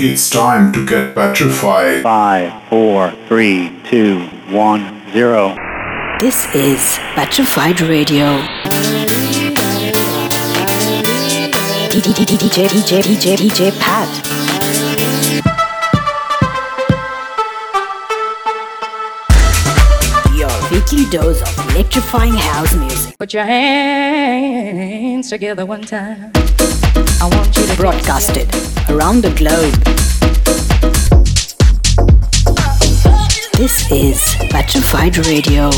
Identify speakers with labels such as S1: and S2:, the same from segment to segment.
S1: It's time to get petrified.
S2: Five, four, three, two, one, zero.
S3: This is Patrified Radio. DJ, DJ, DJ, DJ Pat. Your weekly dose of electrifying house music.
S4: Put your hands together one time.
S3: Broadcasted around the globe. This is Patrified Radio.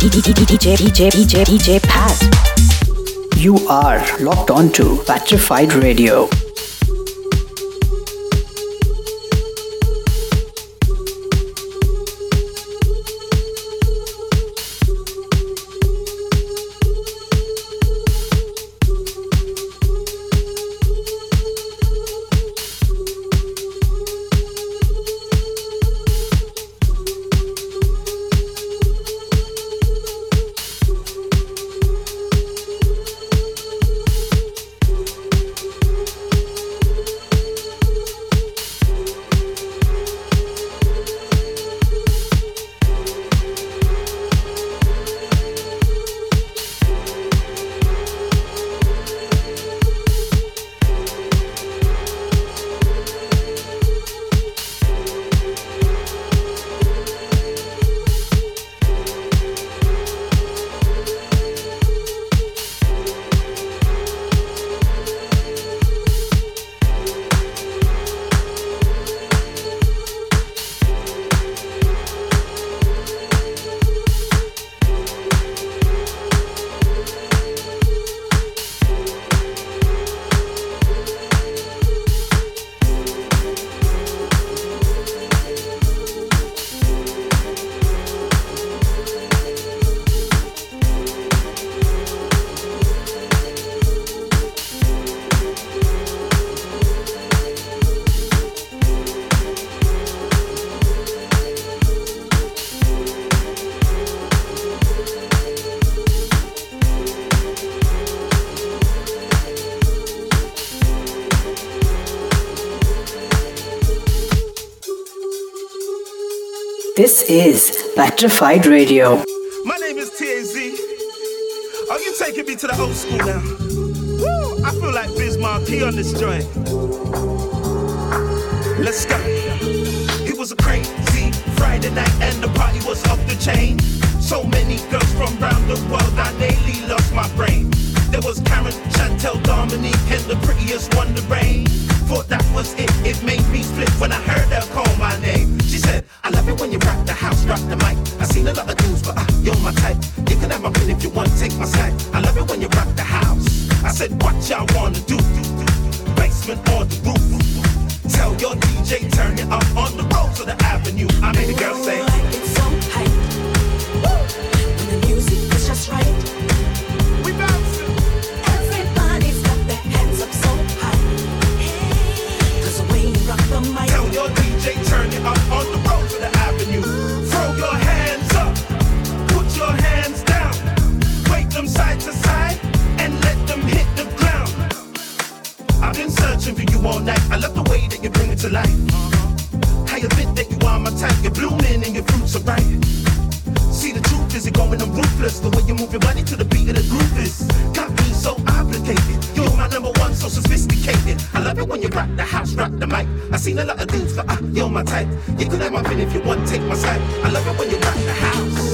S3: DJ, DJ, DJ, DJ Pat. You are locked on to Patrified Radio. Is Patrified Radio.
S5: My name is TAZ. Are oh, you taking me to the old school now? Woo, I feel like Biz Markie on this joint. Let's go. It was a crazy Friday night and the party was off the chain. So many girls from around the world, I nearly lost my brain. There was Karen, Chantel, Dominique, and the prettiest one, the rain. Thought that was it, it made me split when I heard her call my name. She said, rock the mic. I seen a lot of dudes, but uh, you're my type. You can have my pin if you want, take my side. I love it when you rock the house. I said, what y'all wanna do? Basement on the roof. Tell your DJ, turn it up on the road to the avenue. I made a girl say,
S6: You
S5: think that you are my type? You're blooming and your fruits are ripe. See the truth is you're going on ruthless. The way you move your body to the beat of the groove is got me so obligated. You're my number one, so sophisticated. I love it when you rock the house, rock the mic. I seen a lot of dudes, but uh, you're my type. You can have my pin if you want, take my side. I love it when you rock the house.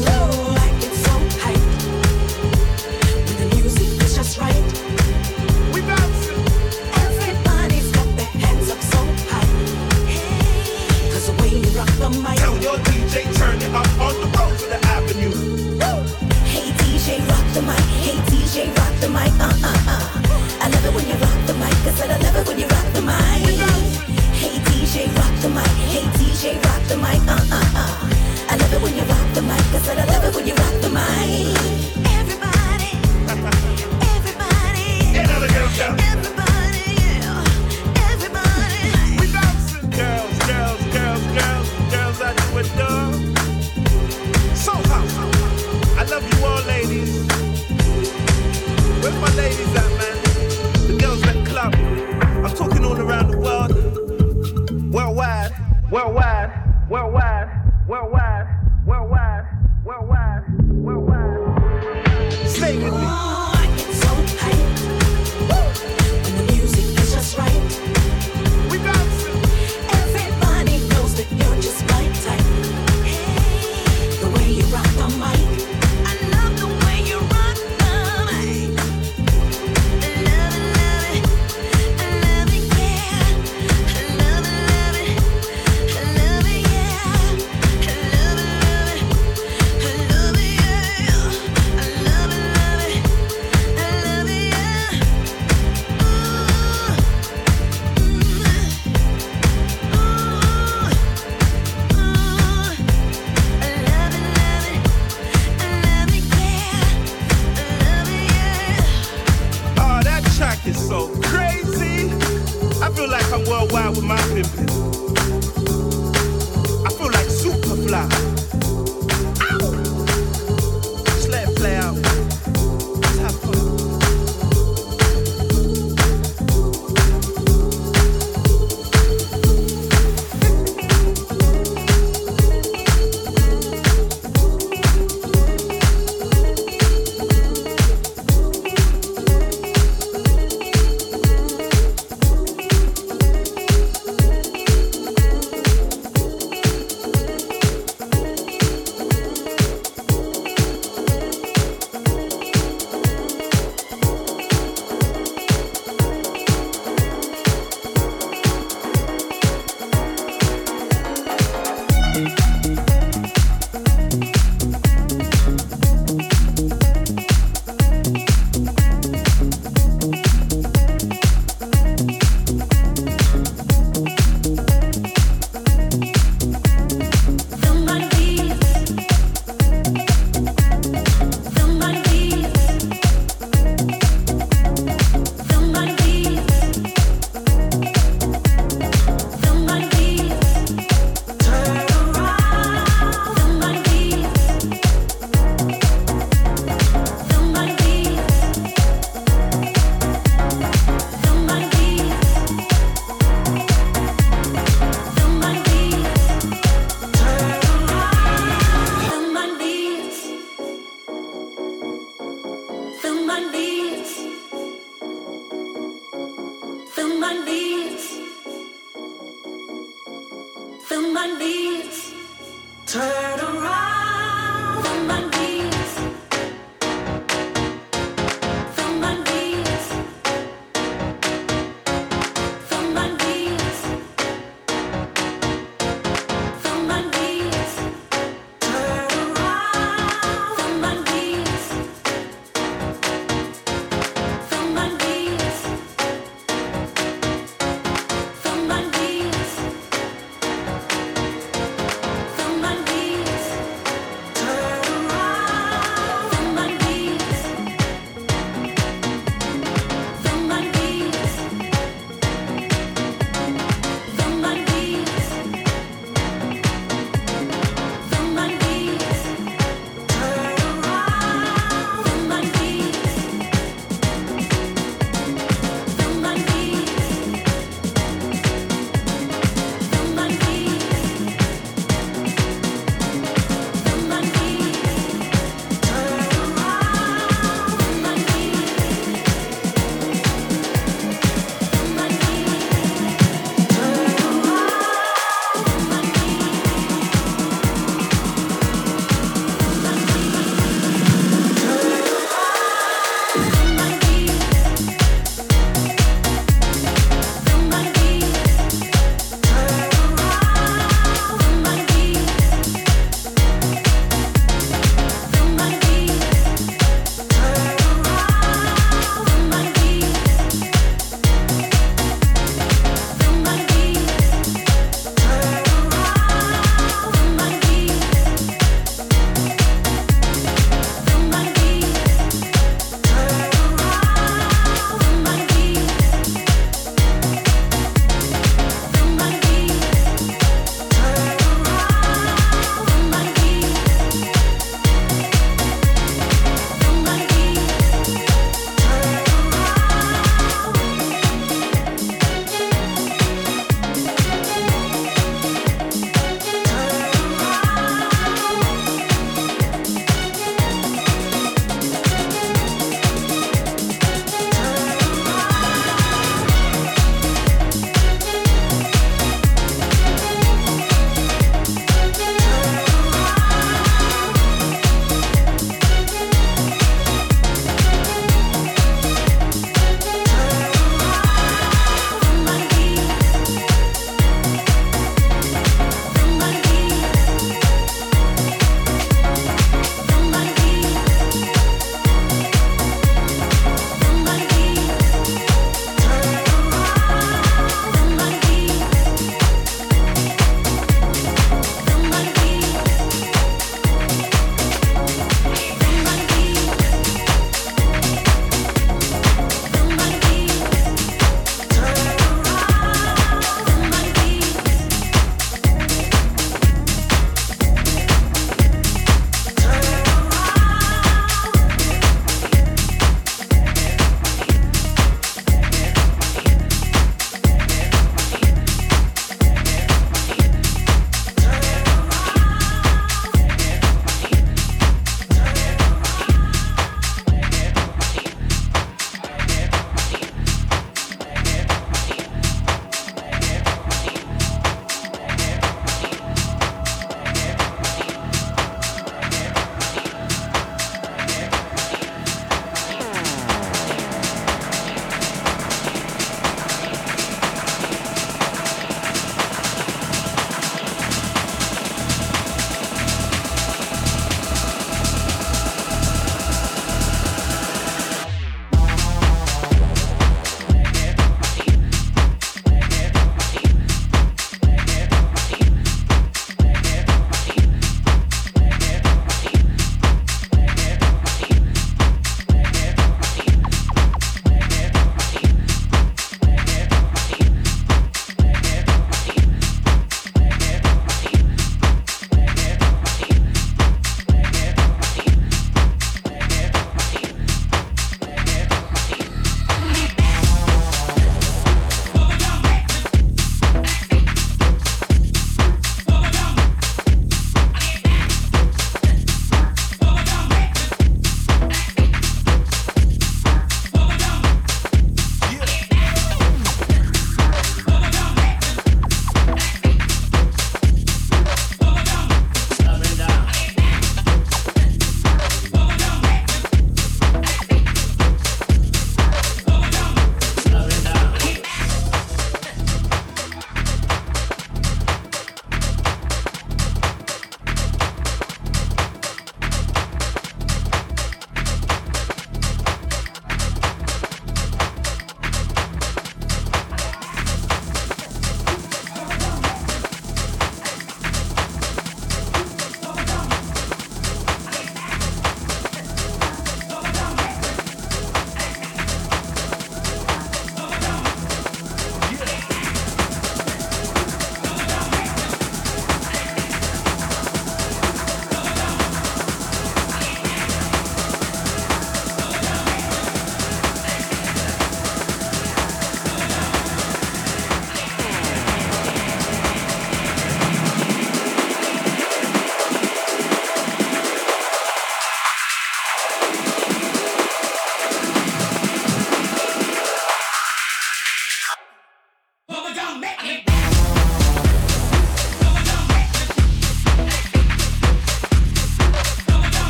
S7: Feel my
S8: knees.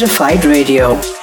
S8: Is Patrified Radio.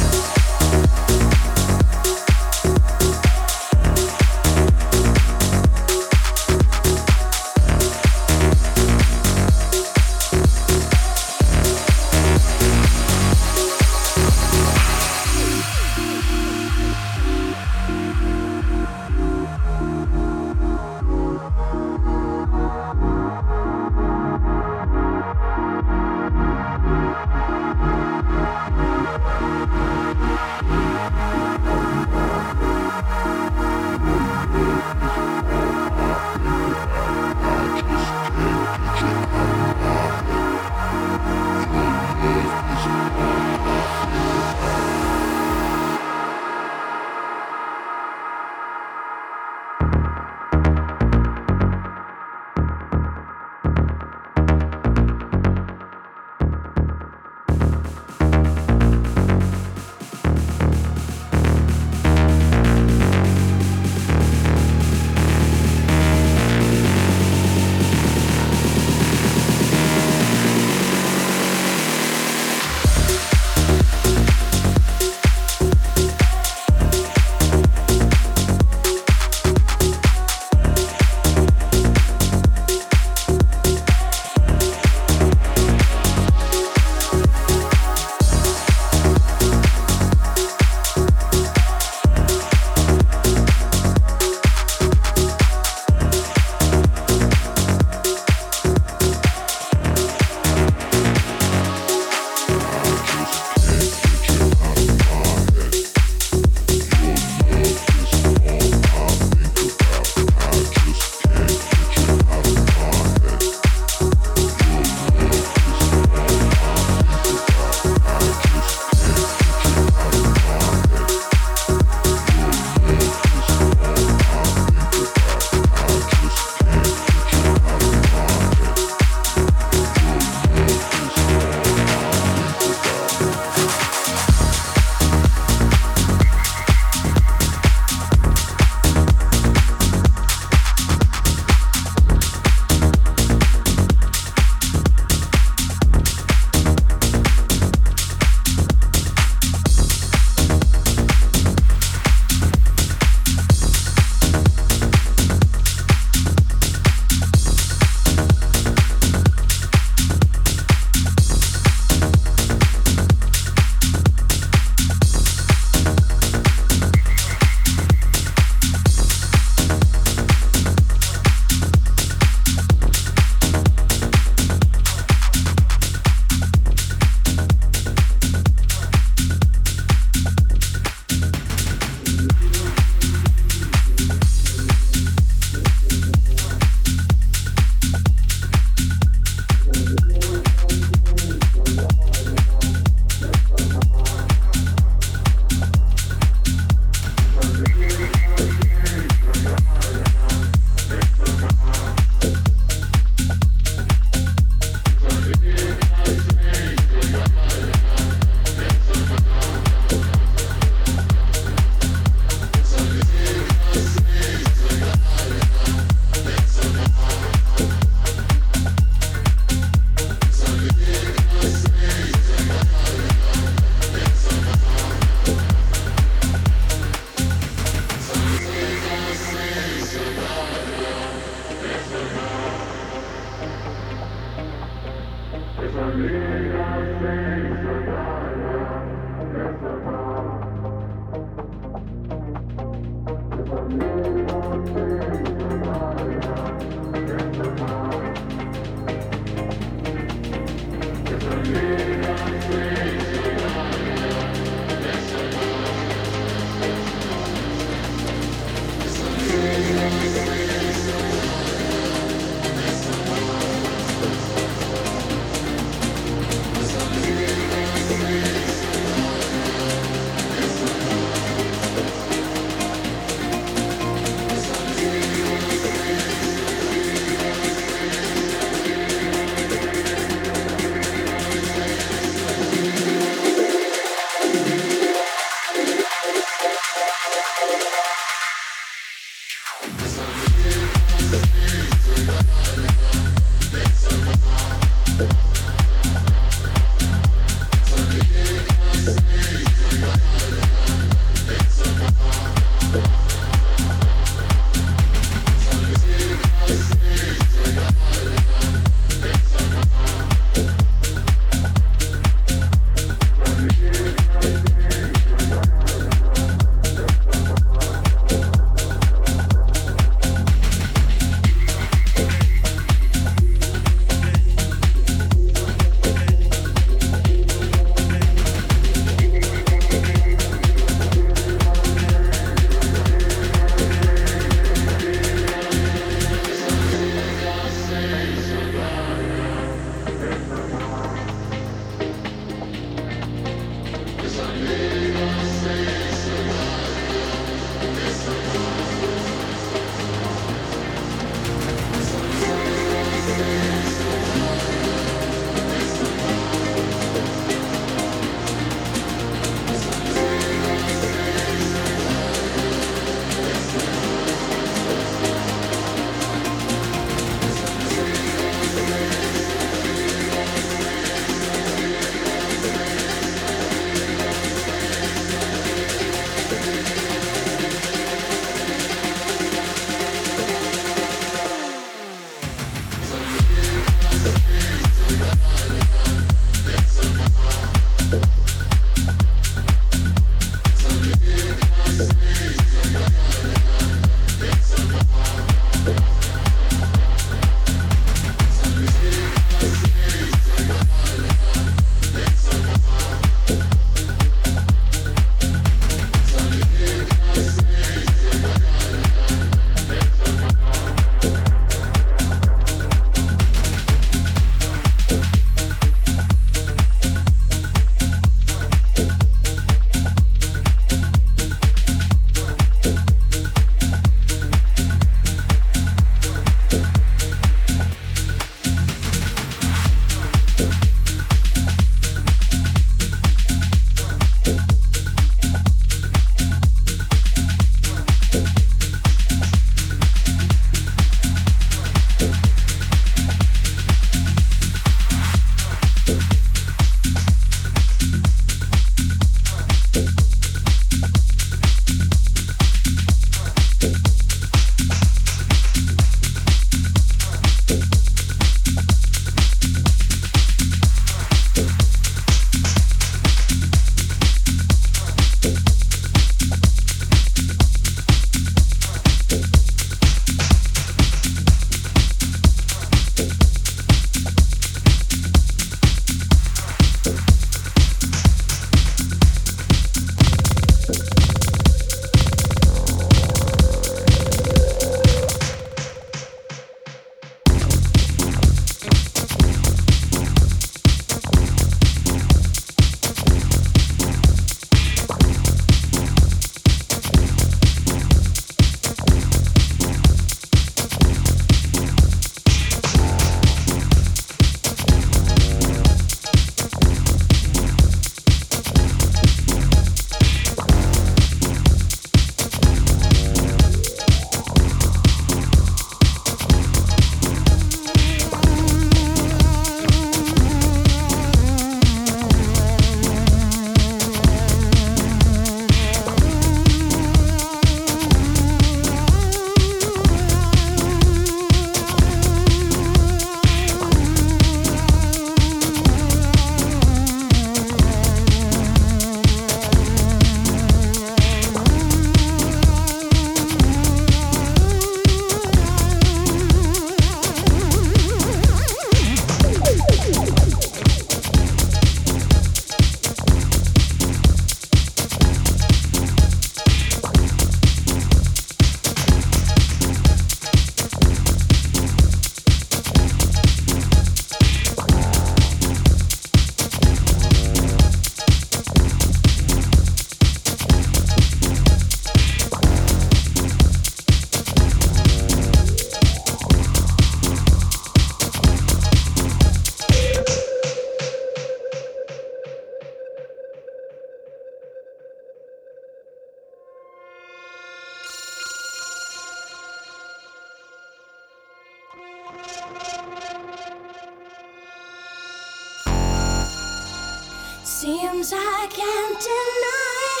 S9: Seems I can't deny.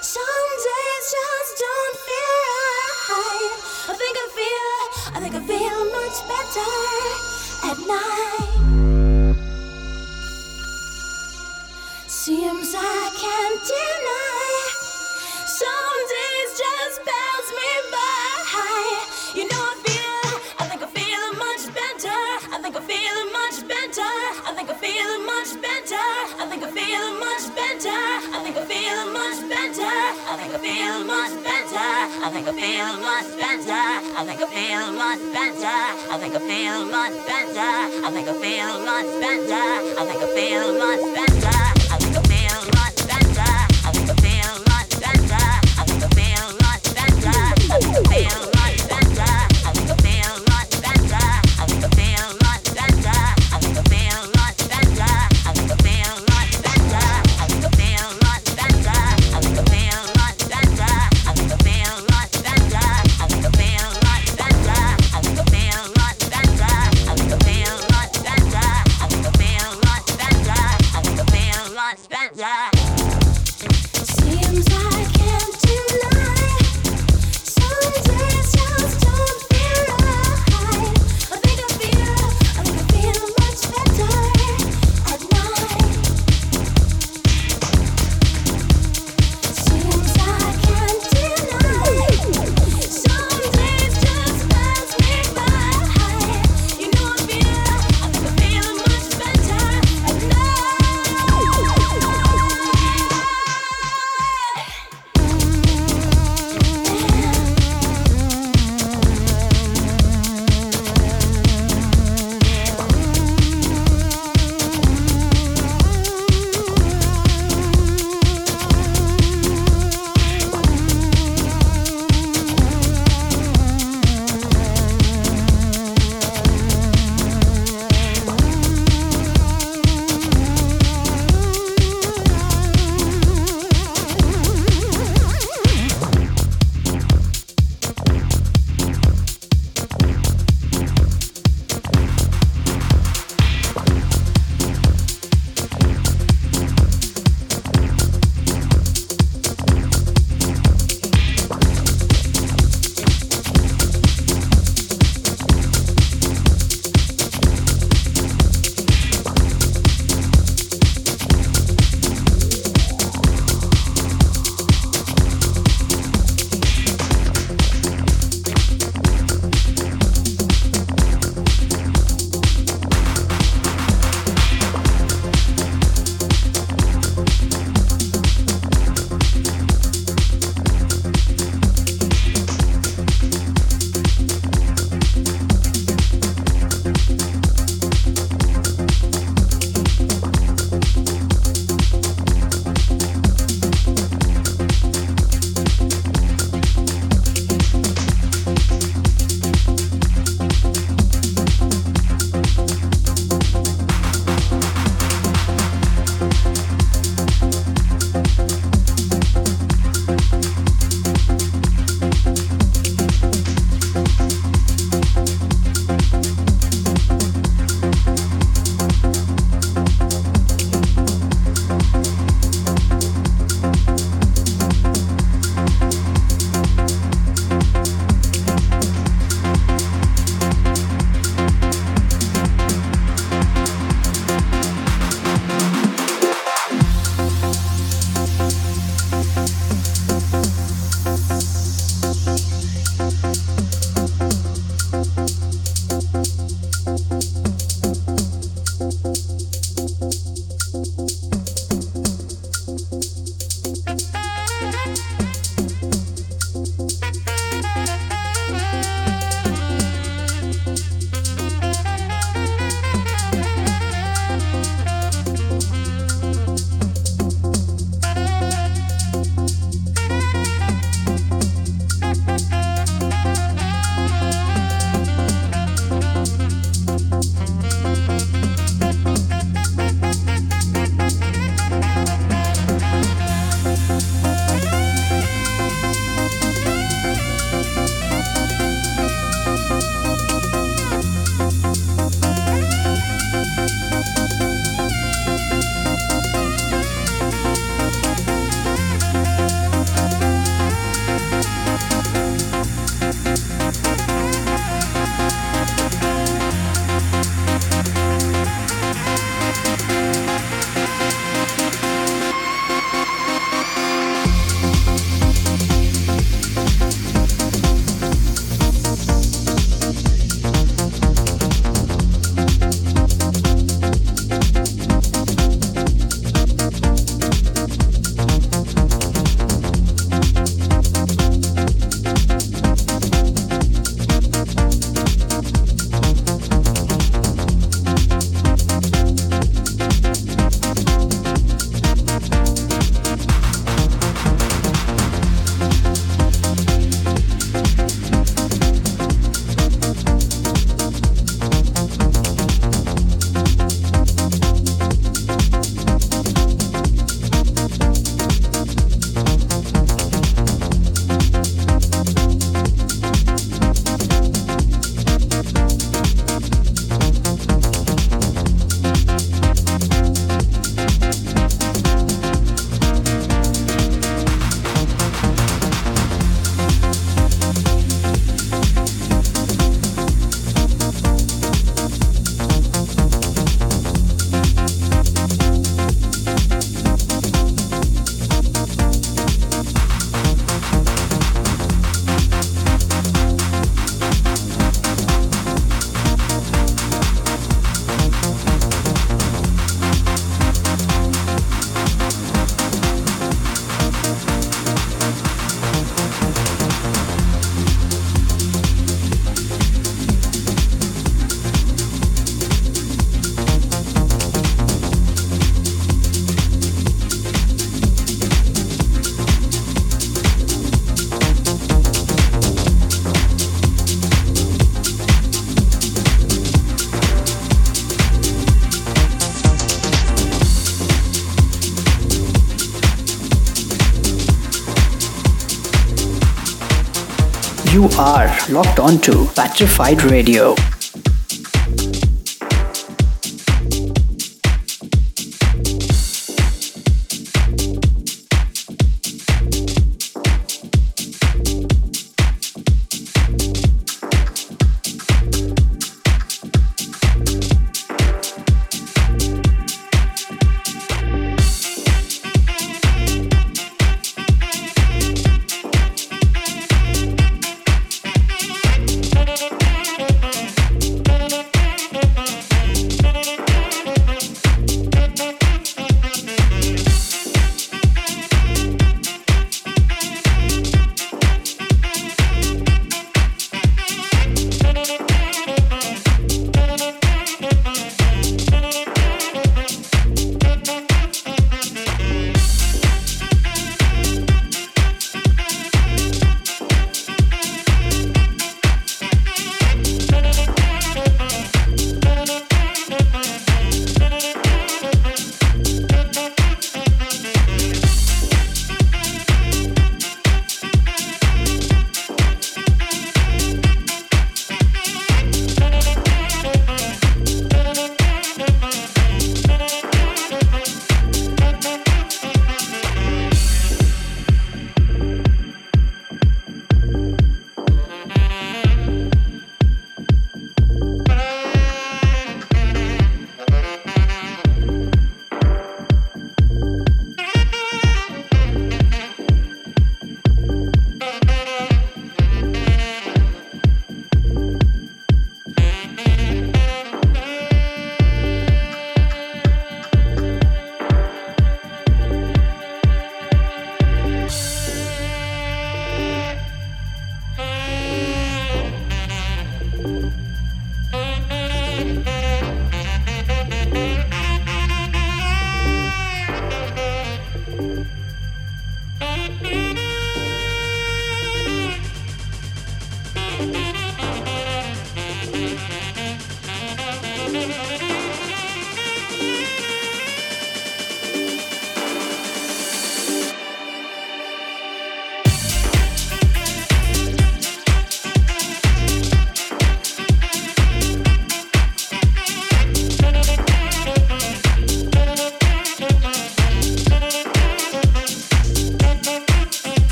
S9: Some days just don't feel right. I think I feel, I think I feel much better at night. Seems I can't I think I feel much better. I think I feel much better. I think I feel much better. I think I feel much better. I think I feel much better. I think I feel much better.
S3: You are locked on to Patrified Radio.